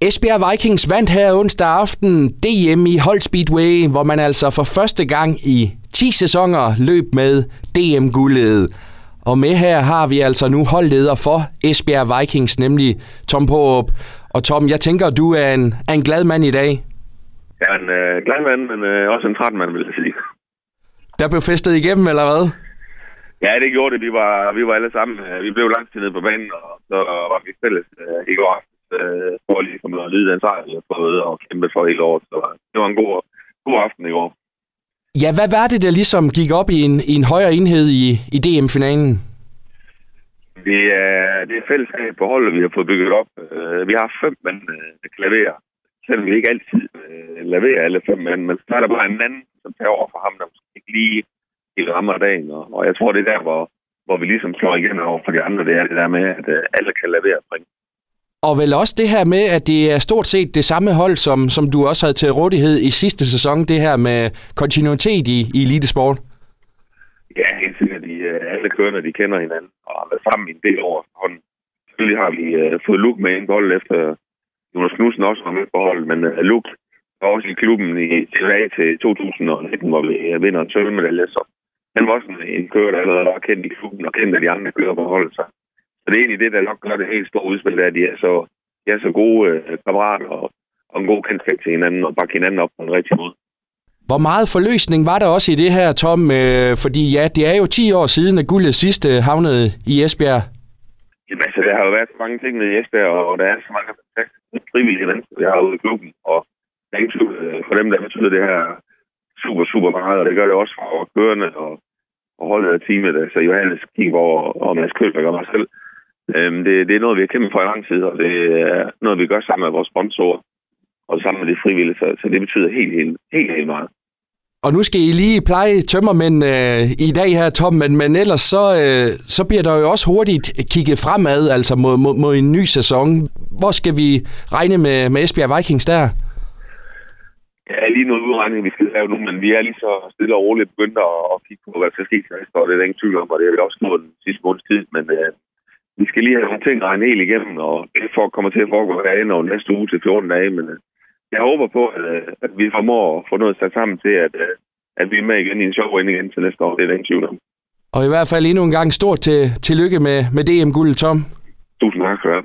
Esbjerg Vikings vandt her onsdag aften DM i Hold Speedway, hvor man altså for første gang i 10 sæsoner løb med DM-guldet. Og med her har vi altså nu holdleder for Esbjerg Vikings, nemlig Tom Poop. Og Tom, jeg tænker, du er en, er en glad mand i dag. Jeg er en øh, glad mand, men øh, også en træt mand, vil jeg sige. Der blev festet igennem, eller hvad? Ja, det gjorde det. Vi var, vi var alle sammen. øh, Vi blev lang tid nede på banen, og så var vi fælles øh, i går aften øh, for lige at ud og lyde den sejr, vi har fået og kæmpe for hele året. Så det var en god, god aften i går. Ja, hvad var det, der ligesom gik op i en, i en højere enhed i, i DM-finalen? Det er, det er fællesskab på holdet, vi har fået bygget op. Øh, Vi har fem mand, øh, der kan levere. Selvom vi ikke altid øh, leverer alle fem mand, men så er der bare en anden, som tager over for ham, der måske ikke lige helt rammer dagen. Og, jeg tror, det er der, hvor, hvor vi ligesom slår igen over for de andre. Det er det der med, at alle kan levere og bringe. Og vel også det her med, at det er stort set det samme hold, som, som du også havde til rådighed i sidste sæson, det her med kontinuitet i, i elitesport. Ja, helt sikkert. De, øh, alle kørende, de kender hinanden og har været sammen i en del år efterhånden. Selvfølgelig har vi uh, fået Luke med ind på holdet efter Jonas Knudsen også var med på holdet, men uh, Luke var også i klubben i, tilbage til 2019, hvor vi uh, vinder en sølvmedalje. Så han var også en, en kører, der allerede var kendt i klubben og kendt af de andre kører på holdet. Så, så det er egentlig det, der nok gør det helt store udspil, er, at de er så, de er så gode uh, kammerater og, og en god kendskab til hinanden og bakke hinanden op på en rigtig måde. Hvor meget forløsning var der også i det her, Tom? Øh, fordi ja, det er jo 10 år siden, at guldet sidste havnede i Esbjerg. Jamen, altså, der har jo været så mange ting med Esbjerg, og der er så mange fantastiske frivillige mennesker, vi har ude i klubben. Og der er tvivl, øh, for dem, der betyder det her super, super meget, og det gør det også for kørende og, og holdet af teamet, altså Johannes Kingborg og Mads Kølberg og mig selv. Øhm, det, det er noget, vi har kæmpet for i lang tid, og det er noget, vi gør sammen med vores sponsorer og sammen med de frivillige, så, så det betyder helt, helt, helt, helt meget. Og nu skal I lige pleje tømmermænd øh, i dag her, Tom, men, men ellers så, øh, så bliver der jo også hurtigt kigget fremad, altså mod, mod, mod en ny sæson. Hvor skal vi regne med, med Esbjerg Vikings der? Ja, lige noget udregning, vi skal lave nu, men vi er lige så stille og roligt begyndt at, at kigge på, hvad der skal ske til næste år. Det er der ingen tvivl om, og det har vi også gjort den sidste måneds tid, men øh, vi skal lige have nogle ting regnet helt igennem, og det får, kommer til at foregå herinde over næste uge til 14 dage, men øh, jeg håber på, at, øh, at vi formår at få noget sat sammen til, at, øh, at vi er med igen i en sjov ende igen til næste år. Det er der ingen tvivl om. Og i hvert fald endnu en gang stort til, tillykke med, med DM-guldet, Tom. Tusind tak have.